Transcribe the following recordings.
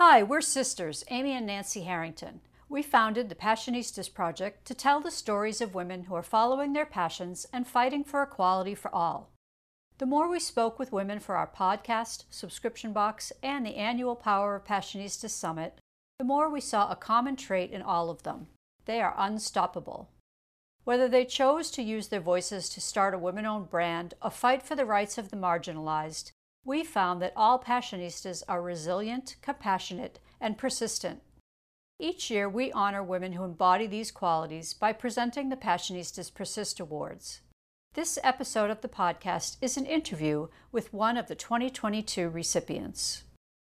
Hi, we're sisters, Amy and Nancy Harrington. We founded the Passionistas Project to tell the stories of women who are following their passions and fighting for equality for all. The more we spoke with women for our podcast, subscription box, and the annual Power of Passionistas Summit, the more we saw a common trait in all of them. They are unstoppable. Whether they chose to use their voices to start a women owned brand a fight for the rights of the marginalized, we found that all Passionistas are resilient, compassionate, and persistent. Each year, we honor women who embody these qualities by presenting the Passionistas Persist Awards. This episode of the podcast is an interview with one of the 2022 recipients.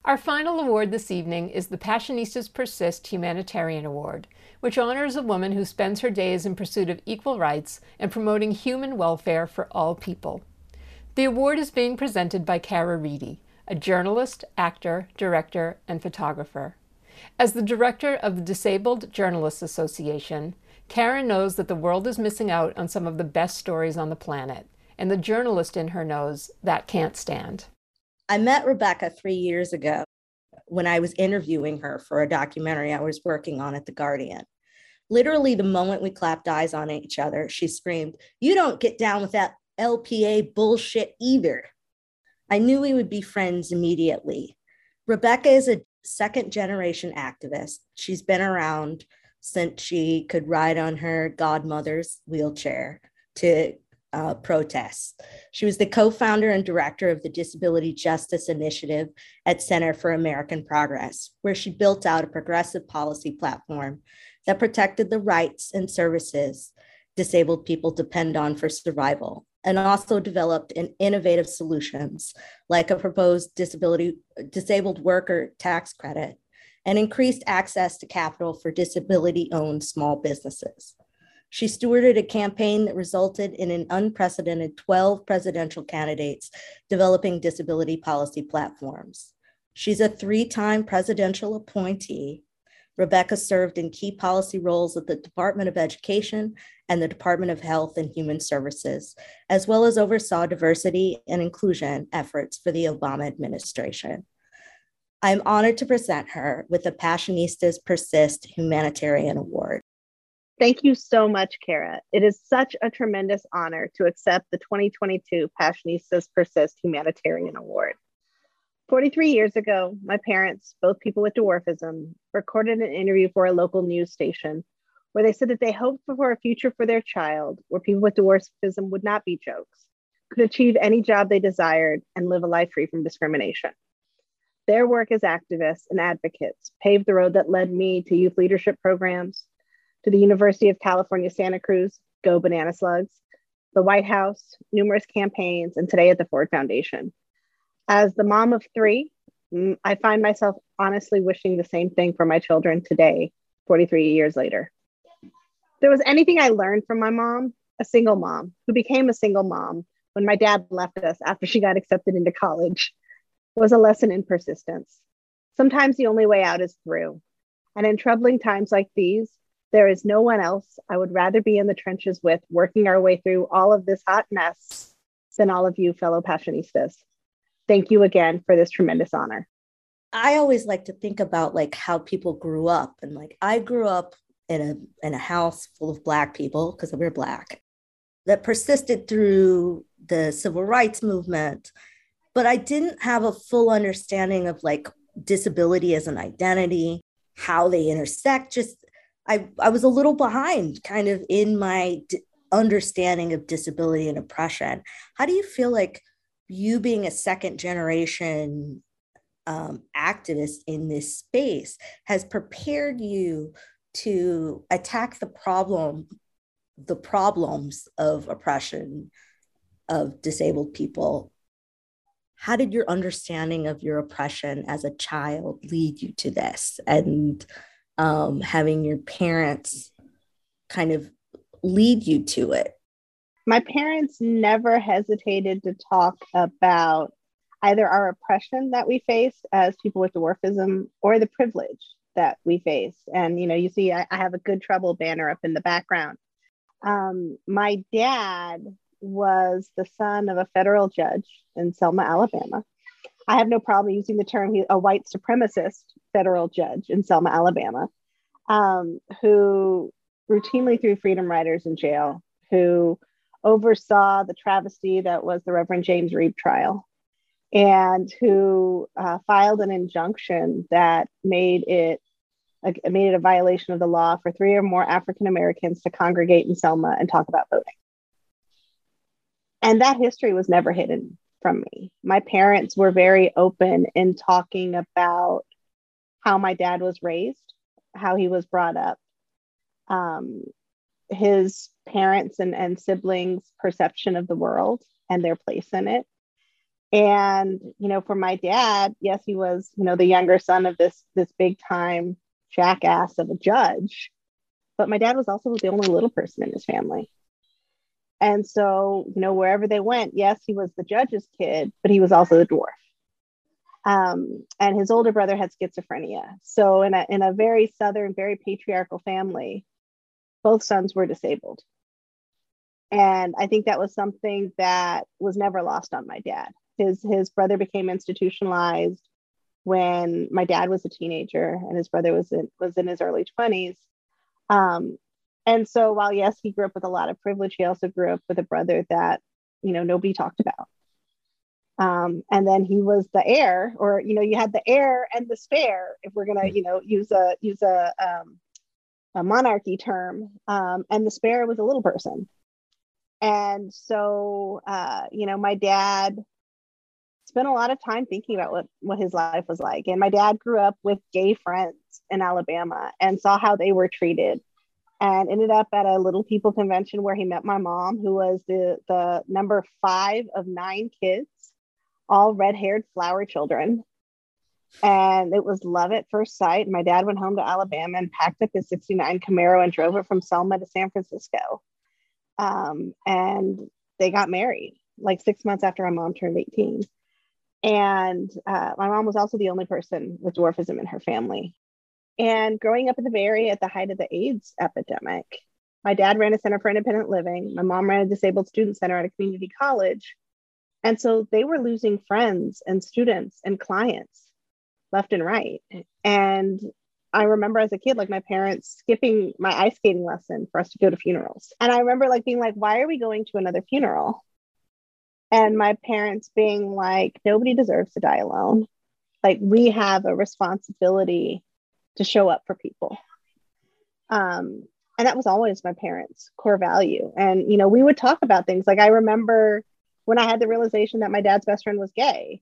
Our final award this evening is the Passionistas Persist Humanitarian Award, which honors a woman who spends her days in pursuit of equal rights and promoting human welfare for all people. The award is being presented by Cara Reedy, a journalist, actor, director, and photographer. As the director of the Disabled Journalists Association, Cara knows that the world is missing out on some of the best stories on the planet, and the journalist in her knows that can't stand. I met Rebecca three years ago when I was interviewing her for a documentary I was working on at The Guardian. Literally, the moment we clapped eyes on each other, she screamed, You don't get down with that LPA bullshit either. I knew we would be friends immediately. Rebecca is a second generation activist. She's been around since she could ride on her godmother's wheelchair to uh, protests. She was the co founder and director of the Disability Justice Initiative at Center for American Progress, where she built out a progressive policy platform that protected the rights and services disabled people depend on for survival and also developed in innovative solutions like a proposed disability disabled worker tax credit and increased access to capital for disability owned small businesses. She stewarded a campaign that resulted in an unprecedented 12 presidential candidates developing disability policy platforms. She's a three time presidential appointee Rebecca served in key policy roles at the Department of Education and the Department of Health and Human Services, as well as oversaw diversity and inclusion efforts for the Obama administration. I'm honored to present her with the Passionistas Persist Humanitarian Award. Thank you so much, Cara. It is such a tremendous honor to accept the 2022 Passionistas Persist Humanitarian Award. 43 years ago, my parents, both people with dwarfism, recorded an interview for a local news station where they said that they hoped for a future for their child where people with dwarfism would not be jokes, could achieve any job they desired, and live a life free from discrimination. Their work as activists and advocates paved the road that led me to youth leadership programs, to the University of California, Santa Cruz, Go Banana Slugs, the White House, numerous campaigns, and today at the Ford Foundation. As the mom of three, mm, I find myself honestly wishing the same thing for my children today, 43 years later. If there was anything I learned from my mom, a single mom who became a single mom when my dad left us after she got accepted into college, was a lesson in persistence. Sometimes the only way out is through. And in troubling times like these, there is no one else I would rather be in the trenches with, working our way through all of this hot mess than all of you fellow passionistas thank you again for this tremendous honor. I always like to think about like how people grew up and like I grew up in a in a house full of black people because we are black that persisted through the civil rights movement but I didn't have a full understanding of like disability as an identity how they intersect just I I was a little behind kind of in my d- understanding of disability and oppression how do you feel like you being a second generation um, activist in this space has prepared you to attack the problem the problems of oppression of disabled people. How did your understanding of your oppression as a child lead you to this? And um, having your parents kind of lead you to it my parents never hesitated to talk about either our oppression that we face as people with dwarfism or the privilege that we face. And, you know, you see, I, I have a good trouble banner up in the background. Um, my dad was the son of a federal judge in Selma, Alabama. I have no problem using the term a white supremacist federal judge in Selma, Alabama, um, who routinely threw freedom riders in jail, who oversaw the travesty that was the Reverend James Reeb trial, and who uh, filed an injunction that made it made it a violation of the law for three or more African Americans to congregate in Selma and talk about voting. And that history was never hidden from me. My parents were very open in talking about how my dad was raised, how he was brought up, um, his parents and, and siblings' perception of the world and their place in it. And, you know, for my dad, yes, he was, you know, the younger son of this this big time jackass of a judge, but my dad was also the only little person in his family. And so, you know, wherever they went, yes, he was the judge's kid, but he was also the dwarf. Um, and his older brother had schizophrenia. So, in a, in a very southern, very patriarchal family, both sons were disabled. And I think that was something that was never lost on my dad. His, his brother became institutionalized when my dad was a teenager and his brother was in, was in his early 20s. Um, and so while yes, he grew up with a lot of privilege, he also grew up with a brother that, you know, nobody talked about. Um, and then he was the heir, or you know, you had the heir and the spare, if we're gonna, you know, use a use a um, a monarchy term. Um, and the spare was a little person. And so, uh, you know, my dad spent a lot of time thinking about what what his life was like. And my dad grew up with gay friends in Alabama and saw how they were treated and ended up at a little people convention where he met my mom, who was the, the number five of nine kids, all red haired flower children. And it was love at first sight. My dad went home to Alabama and packed up his 69 Camaro and drove it from Selma to San Francisco. Um, and they got married like six months after my mom turned 18. And uh, my mom was also the only person with dwarfism in her family. And growing up in the Bay Area at the height of the AIDS epidemic, my dad ran a center for independent living. My mom ran a disabled student center at a community college. And so they were losing friends and students and clients left and right. And I remember as a kid, like my parents skipping my ice skating lesson for us to go to funerals. And I remember like being like, why are we going to another funeral? And my parents being like, nobody deserves to die alone. Like we have a responsibility to show up for people. Um, and that was always my parents' core value. And, you know, we would talk about things like I remember when I had the realization that my dad's best friend was gay.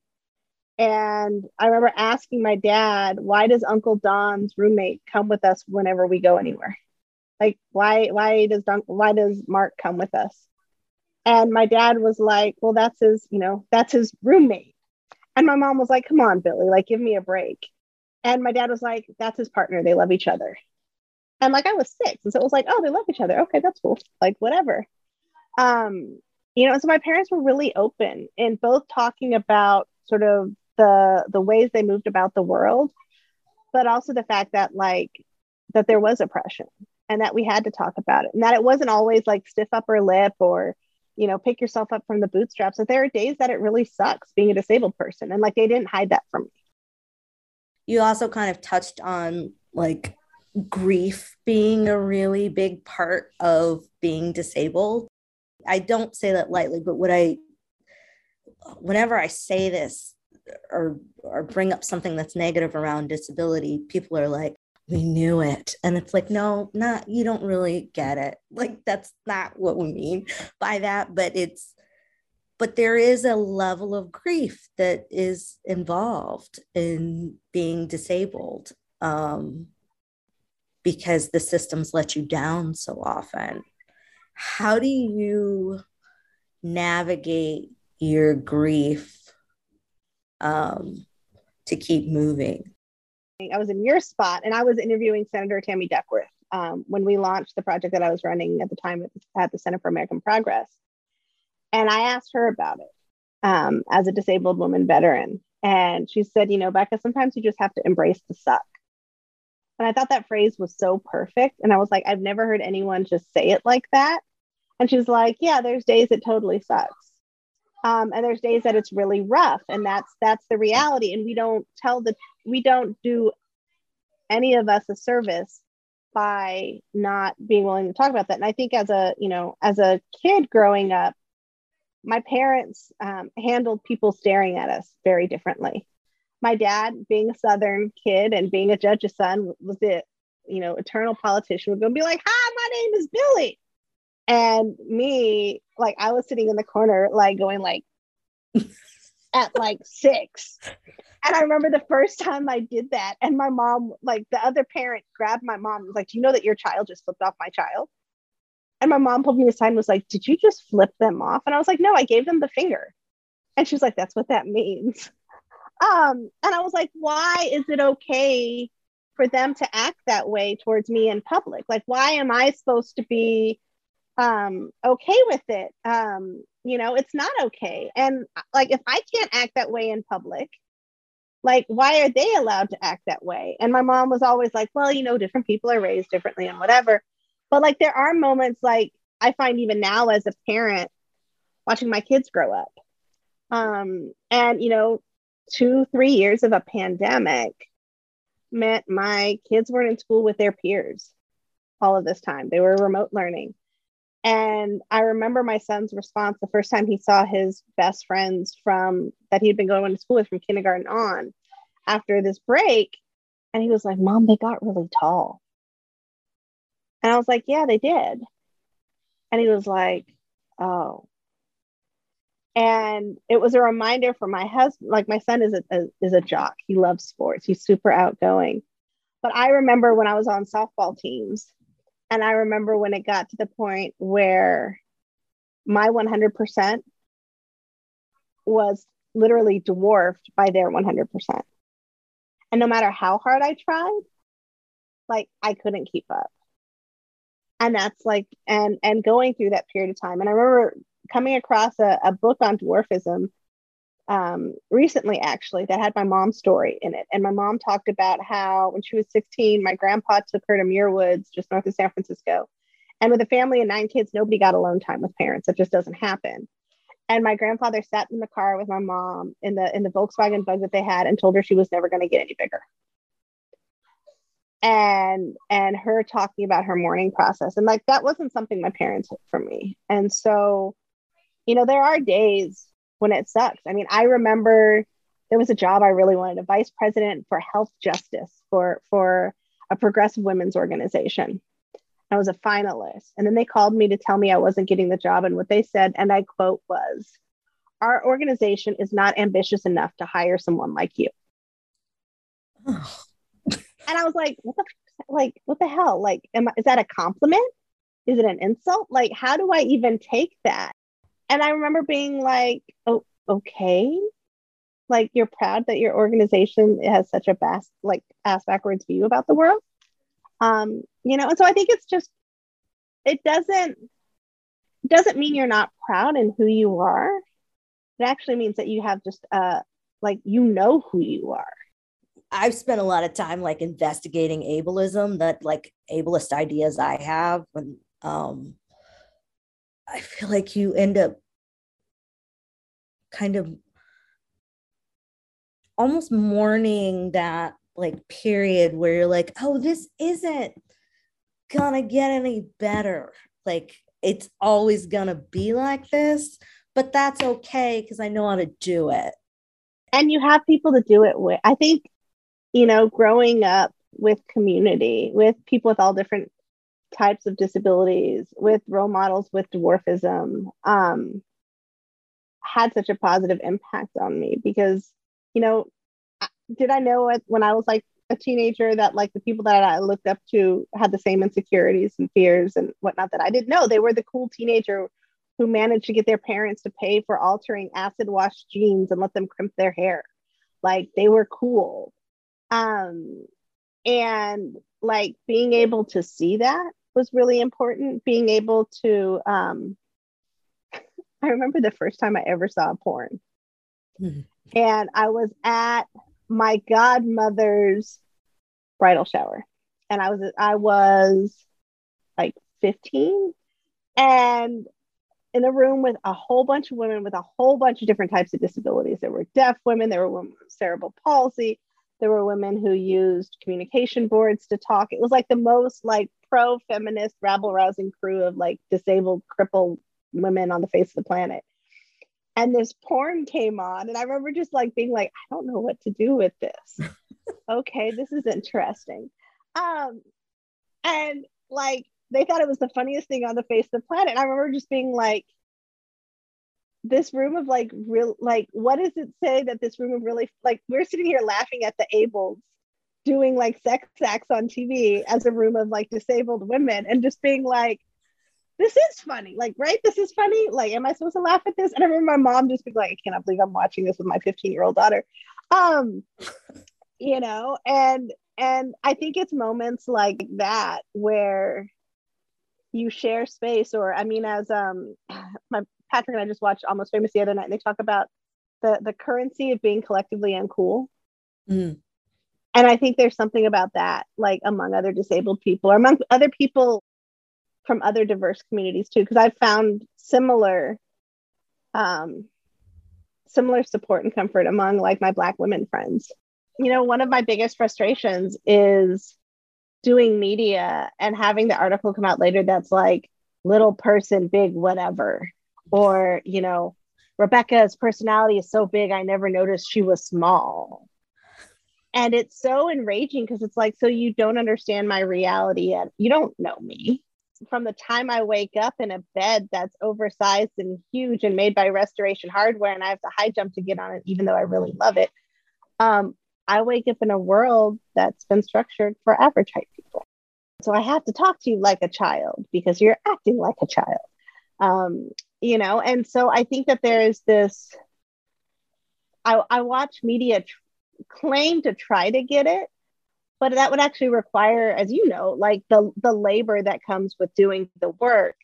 And I remember asking my dad, why does Uncle Don's roommate come with us whenever we go anywhere? Like, why, why does Don, why does Mark come with us? And my dad was like, well, that's his, you know, that's his roommate. And my mom was like, come on, Billy, like, give me a break. And my dad was like, that's his partner. They love each other. And like I was six. And so it was like, oh, they love each other. Okay, that's cool. Like, whatever. Um, you know, so my parents were really open in both talking about sort of the the ways they moved about the world, but also the fact that like that there was oppression and that we had to talk about it and that it wasn't always like stiff upper lip or you know pick yourself up from the bootstraps that there are days that it really sucks being a disabled person and like they didn't hide that from me you also kind of touched on like grief being a really big part of being disabled. I don't say that lightly, but what I, whenever I say this or or bring up something that's negative around disability, people are like, "We knew it," and it's like, no, not you don't really get it. Like that's not what we mean by that, but it's but there is a level of grief that is involved in being disabled um, because the systems let you down so often. How do you navigate your grief um, to keep moving? I was in your spot and I was interviewing Senator Tammy Duckworth um, when we launched the project that I was running at the time at the Center for American Progress. And I asked her about it um, as a disabled woman veteran. And she said, you know, Becca, sometimes you just have to embrace the suck. And I thought that phrase was so perfect. And I was like, I've never heard anyone just say it like that. And she's like, yeah, there's days it totally sucks. Um, and there's days that it's really rough and that's that's the reality and we don't tell the we don't do any of us a service by not being willing to talk about that. And i think as a you know as a kid growing up my parents um, handled people staring at us very differently. My dad being a southern kid and being a judge's son was it you know eternal politician would go and be like hi my name is billy and me like i was sitting in the corner like going like at like six. And i remember the first time i did that and my mom like the other parent grabbed my mom and was like do you know that your child just flipped off my child? And my mom pulled me aside and was like did you just flip them off? And i was like no i gave them the finger. And she was like that's what that means. Um and i was like why is it okay for them to act that way towards me in public? Like why am i supposed to be um, okay with it. Um, you know, it's not okay. And like, if I can't act that way in public, like, why are they allowed to act that way? And my mom was always like, well, you know, different people are raised differently and whatever. But like, there are moments like I find even now as a parent watching my kids grow up. Um, and, you know, two, three years of a pandemic meant my kids weren't in school with their peers all of this time. They were remote learning. And I remember my son's response the first time he saw his best friends from that he'd been going to school with from kindergarten on after this break. And he was like, Mom, they got really tall. And I was like, Yeah, they did. And he was like, Oh. And it was a reminder for my husband, like my son is a, a is a jock. He loves sports. He's super outgoing. But I remember when I was on softball teams and I remember when it got to the point where my 100% was literally dwarfed by their 100%. And no matter how hard I tried, like I couldn't keep up. And that's like, and and going through that period of time. And I remember coming across a, a book on dwarfism um, recently, actually, that had my mom's story in it. And my mom talked about how when she was 16, my grandpa took her to Muir Woods, just north of San Francisco. And with a family of nine kids, nobody got alone time with parents. It just doesn't happen. And my grandfather sat in the car with my mom in the in the Volkswagen bug that they had and told her she was never going to get any bigger. And and her talking about her mourning process. And like that wasn't something my parents did for me. And so, you know, there are days when it sucks. I mean, I remember there was a job I really wanted, a vice president for health justice for for a progressive women's organization. I was a finalist. And then they called me to tell me I wasn't getting the job. And what they said, and I quote, was, Our organization is not ambitious enough to hire someone like you. and I was like, what the like, what the hell? Like, am I, is that a compliment? Is it an insult? Like, how do I even take that? And I remember being like, oh, okay. Like you're proud that your organization has such a vast, like ass backwards view about the world. Um, you know, and so I think it's just it doesn't doesn't mean you're not proud in who you are. It actually means that you have just uh like you know who you are. I've spent a lot of time like investigating ableism, that like ableist ideas I have, and um, I feel like you end up kind of almost mourning that like period where you're like, oh, this isn't gonna get any better. Like it's always gonna be like this, but that's okay because I know how to do it. And you have people to do it with. I think, you know, growing up with community, with people with all different types of disabilities, with role models with dwarfism, um, had such a positive impact on me because, you know, did I know it when I was like a teenager that like the people that I looked up to had the same insecurities and fears and whatnot that I didn't know. They were the cool teenager who managed to get their parents to pay for altering acid wash jeans and let them crimp their hair. Like they were cool. Um, and like being able to see that was really important. Being able to, um, I remember the first time I ever saw porn. Mm-hmm. And I was at my godmother's bridal shower. And I was I was like 15 and in a room with a whole bunch of women with a whole bunch of different types of disabilities. There were deaf women, there were women with cerebral palsy, there were women who used communication boards to talk. It was like the most like pro-feminist, rabble-rousing crew of like disabled, crippled women on the face of the planet. And this porn came on, and I remember just like being like, I don't know what to do with this. okay, this is interesting. Um, and like they thought it was the funniest thing on the face of the planet. And I remember just being like, this room of like real like what does it say that this room of really like we're sitting here laughing at the ables doing like sex acts on TV as a room of like disabled women and just being like this is funny. Like right? This is funny? Like am I supposed to laugh at this? And I remember my mom just being like I cannot believe I'm watching this with my 15 year old daughter. Um you know? And and I think it's moments like that where you share space or i mean as um my patrick and i just watched almost famous the other night and they talk about the the currency of being collectively uncool. Mm. And i think there's something about that like among other disabled people or among other people from other diverse communities too because i've found similar um similar support and comfort among like my black women friends you know one of my biggest frustrations is doing media and having the article come out later that's like little person, big whatever. Or, you know, Rebecca's personality is so big, I never noticed she was small. And it's so enraging because it's like, so you don't understand my reality and you don't know me. From the time I wake up in a bed that's oversized and huge and made by restoration hardware, and I have to high jump to get on it, even though I really love it. Um, I wake up in a world that's been structured for average height people. So I have to talk to you like a child because you're acting like a child. Um, you know, and so I think that there is this. I, I watch media claim to try to get it, but that would actually require, as you know, like the the labor that comes with doing the work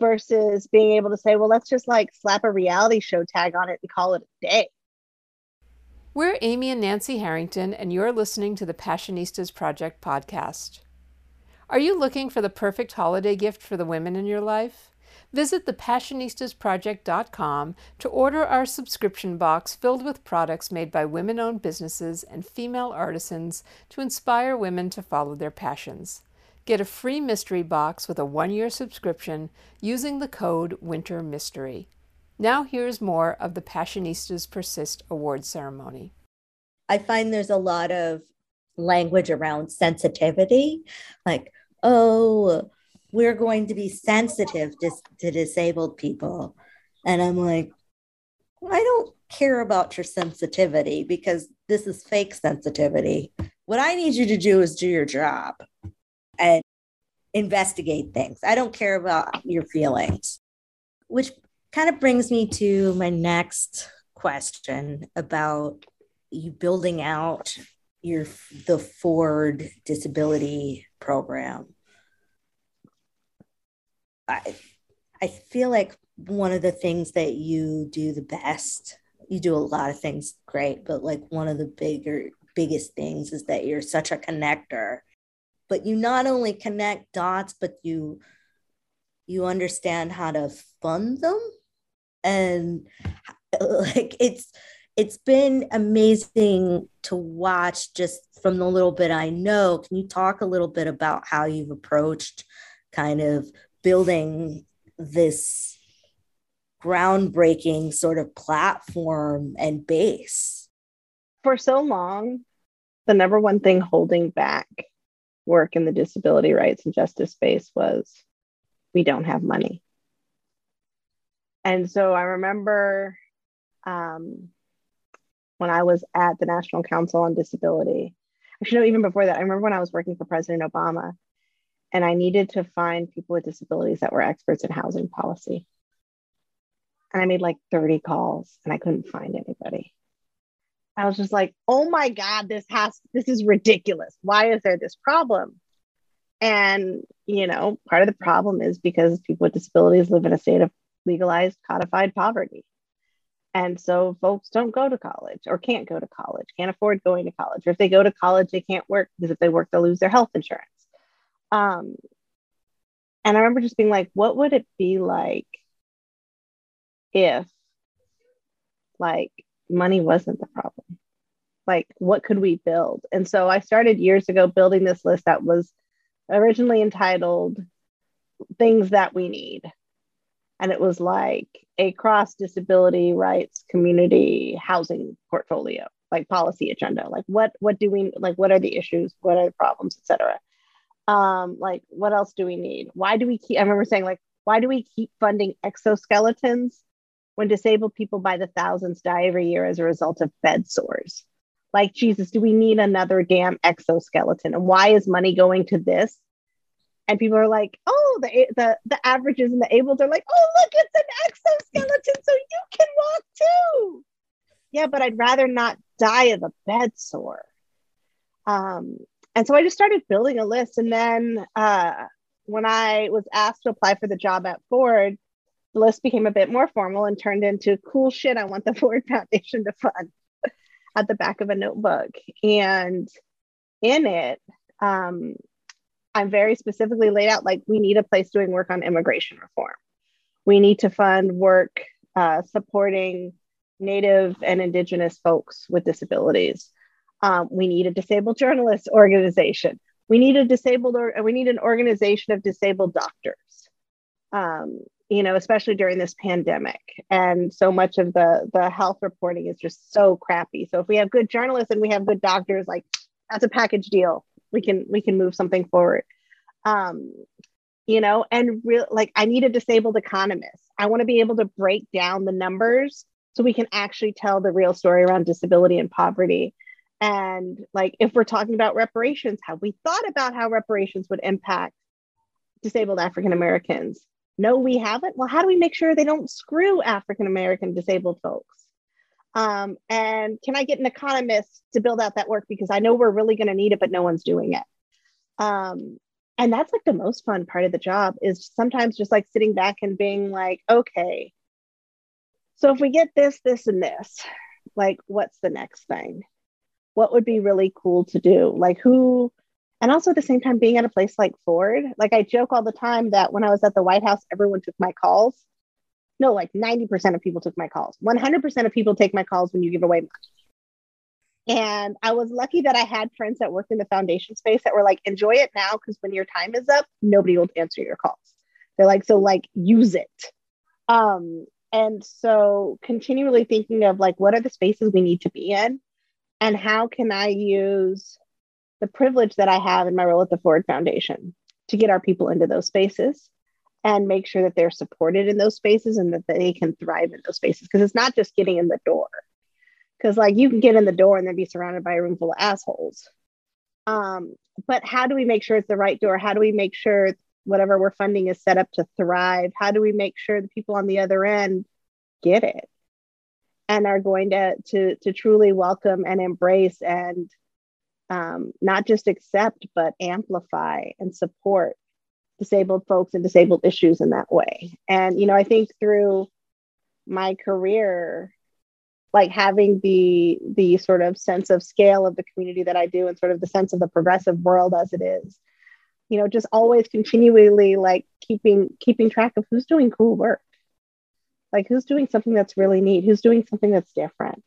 versus being able to say, well, let's just like slap a reality show tag on it and call it a day. We're Amy and Nancy Harrington, and you're listening to the Passionistas Project podcast. Are you looking for the perfect holiday gift for the women in your life? Visit thepassionistasproject.com to order our subscription box filled with products made by women owned businesses and female artisans to inspire women to follow their passions. Get a free mystery box with a one year subscription using the code Winter Mystery. Now, here's more of the Passionistas Persist award ceremony. I find there's a lot of language around sensitivity, like, oh, we're going to be sensitive to, to disabled people. And I'm like, I don't care about your sensitivity because this is fake sensitivity. What I need you to do is do your job and investigate things. I don't care about your feelings, which kind of brings me to my next question about you building out your the Ford disability program. I I feel like one of the things that you do the best, you do a lot of things great, but like one of the bigger biggest things is that you're such a connector. But you not only connect dots, but you you understand how to fund them and like it's it's been amazing to watch just from the little bit I know. Can you talk a little bit about how you've approached kind of building this groundbreaking sort of platform and base? For so long, the number one thing holding back work in the disability rights and justice space was we don't have money. And so I remember um, when I was at the National Council on Disability, actually, no, even before that, I remember when I was working for President Obama and I needed to find people with disabilities that were experts in housing policy. And I made like 30 calls and I couldn't find anybody. I was just like, oh my God, this has, this is ridiculous. Why is there this problem? And, you know, part of the problem is because people with disabilities live in a state of legalized codified poverty. And so folks don't go to college or can't go to college, can't afford going to college. Or if they go to college, they can't work because if they work, they'll lose their health insurance. Um, and I remember just being like, what would it be like if like money wasn't the problem? Like what could we build? And so i started years ago building this list that was originally entitled things that we need. And it was like a cross disability rights community housing portfolio like policy agenda like what what do we like what are the issues? What are the problems etc um like what else do we need? Why do we keep i remember saying like why do we keep funding exoskeletons when disabled people by the thousands die every year as a result of bed sores? Like jesus do we need another damn exoskeleton? And why is money going to this? And people are like oh the the, the averages and the ables are like oh look it's an exoskeleton so you can walk too. Yeah but i'd rather not die of a bed sore. Um, and so i just started building a list. And then uh, when i was asked to apply for the job at ford the list became a bit more formal and turned into cool shit i want the ford foundation to fund at the back of a notebook. And in it um, i'm very specifically laid out like we need a place doing work on immigration reform. We need to fund work uh, supporting native and indigenous folks with disabilities um, we need a disabled journalists organization we need a disabled or we need an organization of disabled doctors um, you know, especially during this pandemic. And so much of the the health reporting is just so crappy. So if we have good journalists and we have good doctors, like that's a package deal. We can we can move something forward. Um, you know, and real like I need a disabled economist. I want to be able to break down the numbers so we can actually tell the real story around disability and poverty. And like if we're talking about reparations, have we thought about how reparations would impact disabled African Americans? No, we haven't. Well, how do we make sure they don't screw African American disabled folks? Um, and can I get an economist to build out that work because I know we're really going to need it, but no one's doing it. Um, and that's like the most fun part of the job is sometimes just like sitting back and being like, okay, so if we get this, this, and this, like, what's the next thing? What would be really cool to do? Like, who and also at the same time being at a place like ford like i joke all the time that when i was at the white house everyone took my calls. No like 90% of people took my calls. 100% of people take my calls when you give away money. And i was lucky that i had friends that worked in the foundation space that were like enjoy it now because when your time is up nobody will answer your calls. They're like so like use it. Um and so continually thinking of like what are the spaces we need to be in and how can i use the privilege that I have in my role at the Ford Foundation to get our people into those spaces and make sure that they're supported in those spaces and that they can thrive in those spaces. Because it's not just getting in the door. Because like you can get in the door and then be surrounded by a room full of assholes. Um, but how do we make sure it's the right door? How do we make sure whatever we're funding is set up to thrive? How do we make sure the people on the other end get it and are going to to to truly welcome and embrace and um, not just accept, but amplify and support disabled folks and disabled issues in that way. And, you know, I think through my career, like having the the sort of sense of scale of the community that I do and sort of the sense of the progressive world as it is, you know, just always continually like keeping keeping track of who's doing cool work. Like who's doing something that's really neat, who's doing something that's different?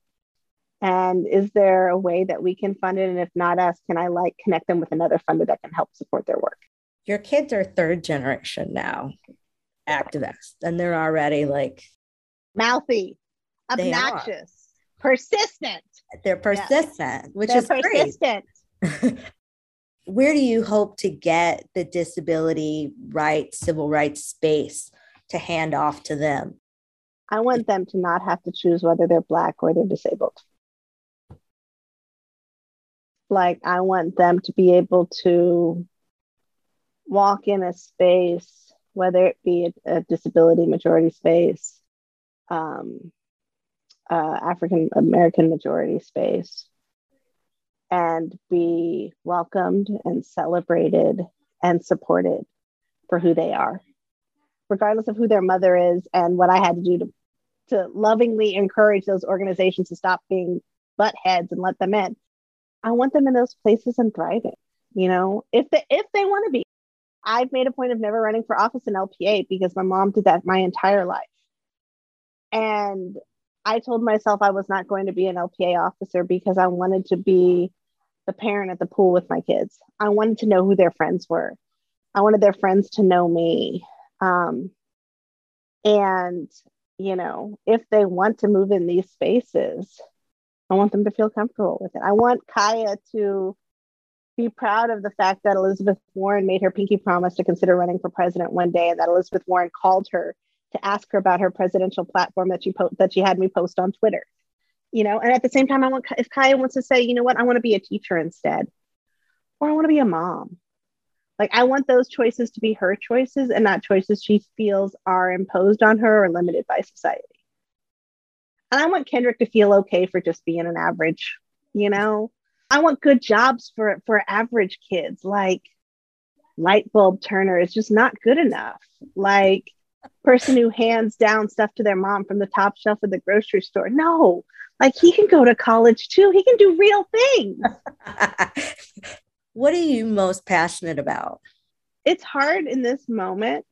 And is there a way that we can fund it? And if not us can i like connect them with another funder that can help support their work? Your kids are third generation now activists and they're already like mouthy obnoxious persistent. They're persistent yes. which they're is persistent. Where do you hope to get the disability rights civil rights space to hand off to them i want them to not have to choose whether they're black or they're disabled. Like I want them to be able to walk in a space, whether it be a, a disability majority space, um, uh, African American majority space, and be welcomed and celebrated and supported for who they are, regardless of who their mother is and what I had to do to, to lovingly encourage those organizations to stop being butt heads and let them in. I want them in those places and thriving. You know, if they if they want to be. I've made a point of never running for office in LPA because my mom did that my entire life. And I told myself I was not going to be an LPA officer because I wanted to be the parent at the pool with my kids. I wanted to know who their friends were. I wanted their friends to know me. Um, and, you know, if they want to move in these spaces, I want them to feel comfortable with it. I want Kaya to be proud of the fact that Elizabeth Warren made her pinky promise to consider running for president one day, and that Elizabeth Warren called her to ask her about her presidential platform that she po- that she had me post on Twitter. You know, and at the same time, I want if Kaya wants to say, you know what, I want to be a teacher instead, or I want to be a mom. Like I want those choices to be her choices and not choices she feels are imposed on her or limited by society. And I want Kendrick to feel okay for just being an average, you know. I want good jobs for for average kids. Like light bulb turner is just not good enough. Like person who hands down stuff to their mom from the top shelf of the grocery store. No, like he can go to college too. He can do real things. what are you most passionate about? It's hard in this moment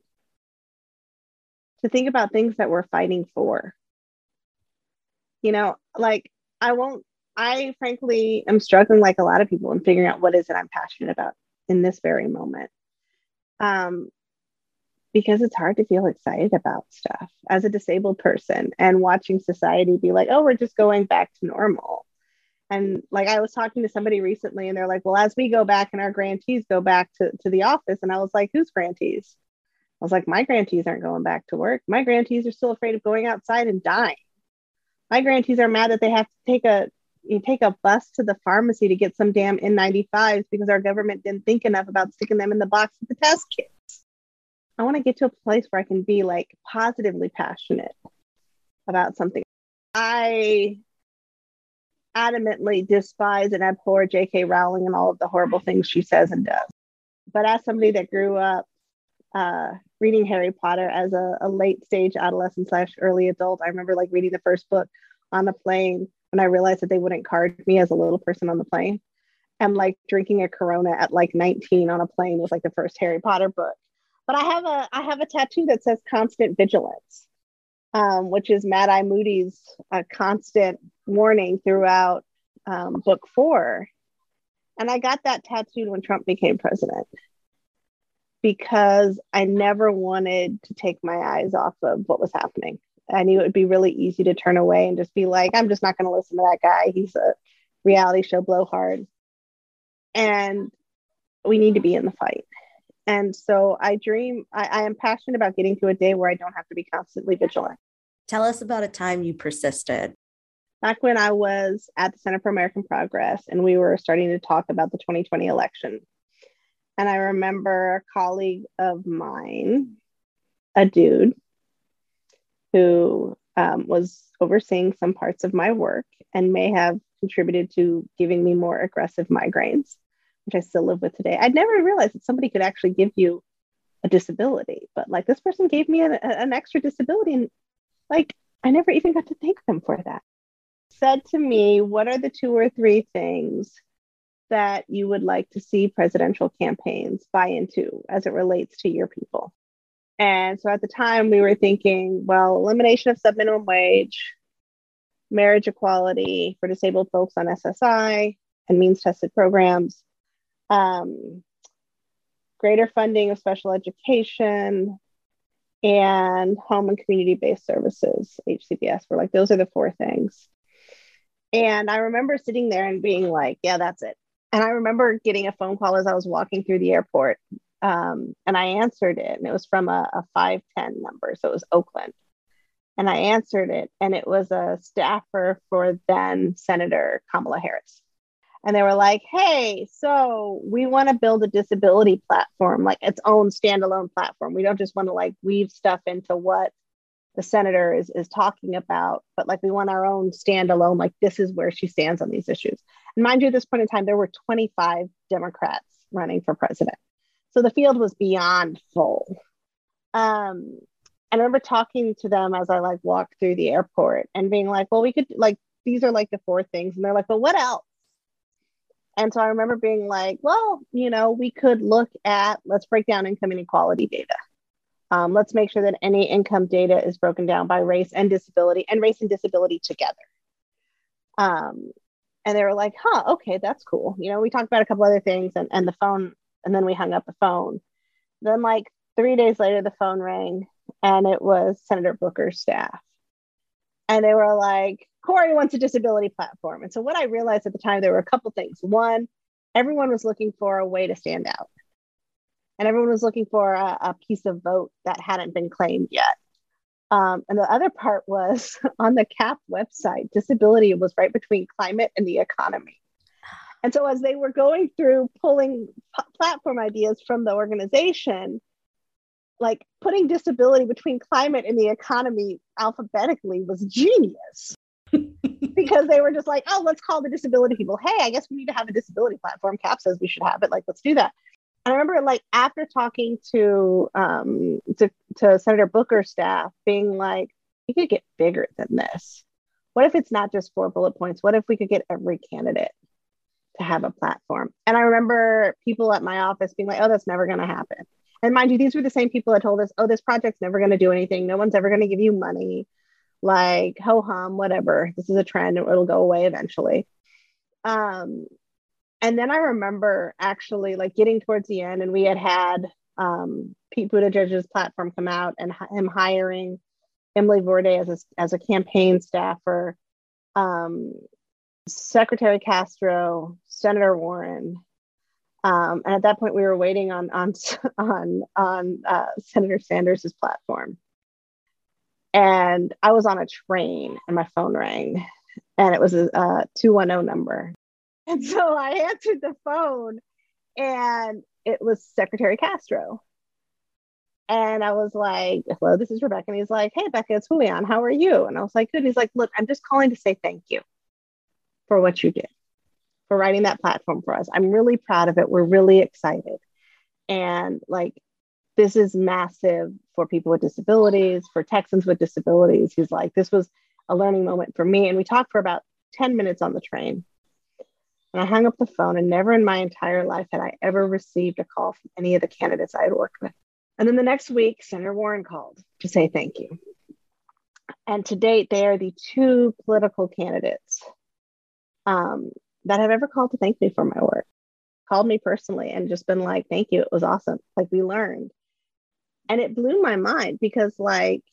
to think about things that we're fighting for. You know, like I won't, I frankly am struggling like a lot of people in figuring out what is it I'm passionate about in this very moment. Um, because it's hard to feel excited about stuff as a disabled person and watching society be like, oh, we're just going back to normal. And like I was talking to somebody recently and they're like, well, as we go back and our grantees go back to, to the office. And I was like, whose grantees? I was like, my grantees aren't going back to work. My grantees are still afraid of going outside and dying. My grantees are mad that they have to take a you take a bus to the pharmacy to get some damn N95s because our government didn't think enough about sticking them in the box with the test kits I want to get to a place where I can be like positively passionate about something. I adamantly despise and abhor J.K. Rowling and all of the horrible things she says and does. But as somebody that grew up uh, reading Harry Potter as a, a late stage adolescent slash early adult, I remember like reading the first book on the plane when I realized that they wouldn't card me as a little person on the plane. And like drinking a Corona at like 19 on a plane was like the first Harry Potter book. But I have a I have a tattoo that says constant vigilance, um, which is Mad Eye Moody's uh, constant warning throughout um, book four. And I got that tattooed when Trump became president because I never wanted to take my eyes off of what was happening. I knew it would be really easy to turn away and just be like, I'm just not going to listen to that guy. He's a reality show blowhard. And we need to be in the fight. And so I dream, I, I am passionate about getting to a day where I don't have to be constantly vigilant. Tell us about a time you persisted. Back when I was at the Center for American Progress and we were starting to talk about the 2020 election. And I remember a colleague of mine, a dude, who um, was overseeing some parts of my work and may have contributed to giving me more aggressive migraines which I still live with today. I'd never realized that somebody could actually give you a disability, but like this person gave me an, an extra disability, and like I never even got to thank them for that. Said to me, What are the two or three things that you would like to see presidential campaigns buy into as it relates to your people? And so at the time, we were thinking, well, elimination of subminimum wage, marriage equality for disabled folks on SSI, and means tested programs, um, greater funding of special education, and home and community based services, HCBS. We're like, those are the four things. And I remember sitting there and being like, yeah, that's it. And I remember getting a phone call as I was walking through the airport. Um, and I answered it, and it was from a, a 510 number. So it was Oakland. And I answered it, and it was a staffer for then Senator Kamala Harris and they were like, hey, so we want to build a disability platform, like its own standalone platform. We don't just want to like weave stuff into what the senator is, is talking about, but like we want our own standalone, like this is where she stands on these issues. And mind you, at this point in time, there were 25 Democrats running for president. So the field was beyond full. Um, I remember talking to them as I like walked through the airport and being like, well, we could like, these are like the four things. And they're like, well, what else? And so I remember being like, well, you know, we could look at, let's break down income inequality data. Um, let's make sure that any income data is broken down by race and disability and race and disability together. Um, and they were like, huh, okay, that's cool. You know, we talked about a couple other things and, and the phone, and then we hung up the phone. Then, like three days later, the phone rang and it was Senator Booker's staff. And they were like, Cory wants a disability platform. And so, what I realized at the time, there were a couple things. One, everyone was looking for a way to stand out, and everyone was looking for a, a piece of vote that hadn't been claimed yet. Um, and the other part was on the CAP website, disability was right between climate and the economy. And so, as they were going through pulling p- platform ideas from the organization, like putting disability between climate and the economy alphabetically was genius because they were just like, oh, let's call the disability people. Hey, I guess we need to have a disability platform. CAP says we should have it. Like, let's do that. I remember, like, after talking to um, to, to Senator Booker's staff, being like, we could get bigger than this. What if it's not just four bullet points? What if we could get every candidate to have a platform? And I remember people at my office being like, oh, that's never going to happen. And mind you, these were the same people that told us, oh, this project's never going to do anything. No one's ever going to give you money. Like, ho hum, whatever. This is a trend. And it'll go away eventually. Um, and then I remember actually like getting towards the end, and we had had um, Pete Buttigieg's platform come out and him hiring Emily Voorde as a, as a campaign staffer, um, Secretary Castro, Senator Warren, um, and at that point we were waiting on on on on uh, Senator Sanders's platform. And I was on a train, and my phone rang, and it was a two one zero number, and so I answered the phone and it was Secretary Castro. And I was like, hello, this is Rebecca. And he's like, hey, Becca, it's Julian. How are you? And I was like, good. He's like, look, I'm just calling to say thank you for what you did, for writing that platform for us. I'm really proud of it. We're really excited. And like, this is massive for people with disabilities, for Texans with disabilities. He's like, this was a learning moment for me. And we talked for about 10 minutes on the train. And I hung up the phone, and never in my entire life had I ever received a call from any of the candidates I had worked with. And then the next week, Senator Warren called to say thank you. And to date, they are the two political candidates um, that have ever called to thank me for my work, called me personally and just been like, thank you. It was awesome. Like we learned. And it blew my mind because like,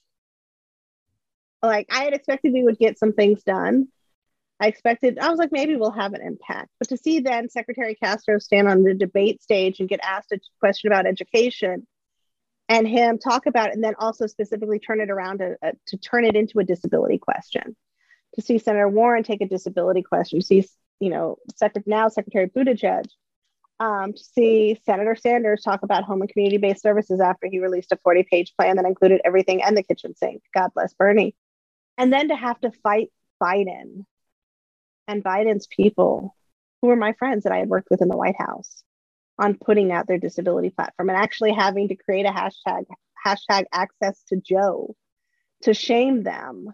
like I had expected we would get some things done I expected, I was like, maybe we'll have an impact. But to see then Secretary Castro stand on the debate stage and get asked a question about education and him talk about it, and then also specifically turn it around to, uh, to turn it into a disability question. To see Senator Warren take a disability question, to see, you know, Secretary, now Secretary Buttigieg, um, to see Senator Sanders talk about home and community based services after he released a 40 page plan that included everything and the kitchen sink. God bless Bernie. And then to have to fight Biden and Biden's people, who were my friends that I had worked with in the White House, on putting out their disability platform and actually having to create a hashtag hashtag access to Joe to shame them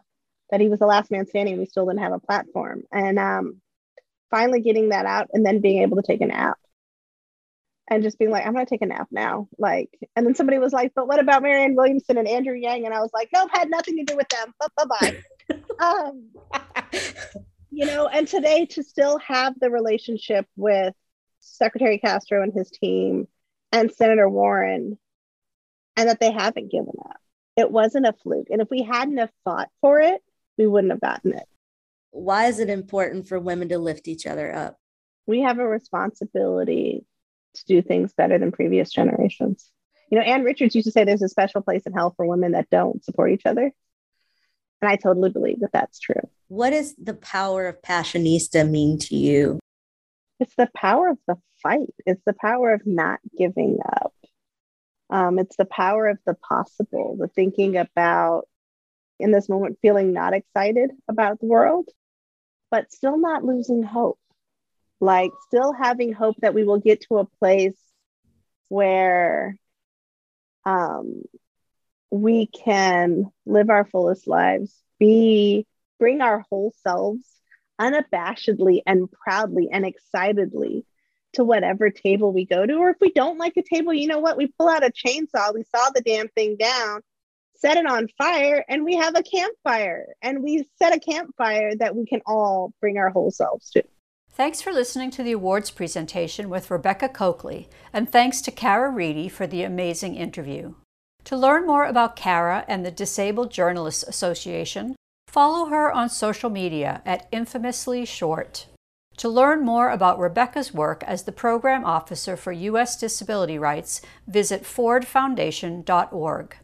that he was the last man standing and we still didn't have a platform. And um, finally getting that out and then being able to take a nap and just being like, I'm gonna take a nap now. Like, and then somebody was like, but what about Marianne Williamson and Andrew Yang? And I was like, nope, had nothing to do with them. Bye bye. um, you know, and today to still have the relationship with Secretary Castro and his team and Senator Warren, and that they haven't given up. It wasn't a fluke. And if we hadn't have fought for it, we wouldn't have gotten it. Why is it important for women to lift each other up? We have a responsibility to do things better than previous generations. You know, Ann Richards used to say there's a special place in hell for women that don't support each other. And I totally believe that that's true. What does the power of Passionista mean to you? It's the power of the fight, it's the power of not giving up. Um, it's the power of the possible, the thinking about in this moment feeling not excited about the world, but still not losing hope. Like, still having hope that we will get to a place where um, we can live our fullest lives, be bring our whole selves unabashedly and proudly and excitedly to whatever table we go to. Or if we don't like a table, you know what? We pull out a chainsaw, we saw the damn thing down, set it on fire, and we have a campfire. And we set a campfire that we can all bring our whole selves to. Thanks for listening to the awards presentation with Rebecca Cokley, and thanks to Cara Reedy for the amazing interview. To learn more about Cara and the Disabled Journalists Association, follow her on social media at Infamously Short. To learn more about Rebecca's work as the Program Officer for U.S. Disability Rights, visit fordfoundation.org.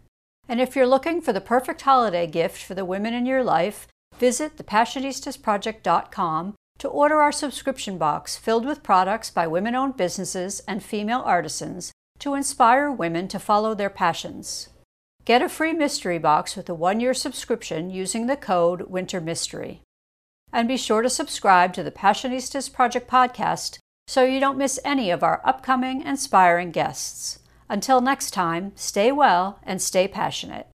And if you're looking for the perfect holiday gift for the women in your life, visit thepassionistasproject.com to order our subscription box filled with products by women owned businesses and female artisans to inspire women to follow their passions. Get a free mystery box with a one year subscription using the code Winter Mystery. And be sure to subscribe to the Passionistas Project podcast so you don't miss any of our upcoming inspiring guests. Until next time, stay well and stay passionate.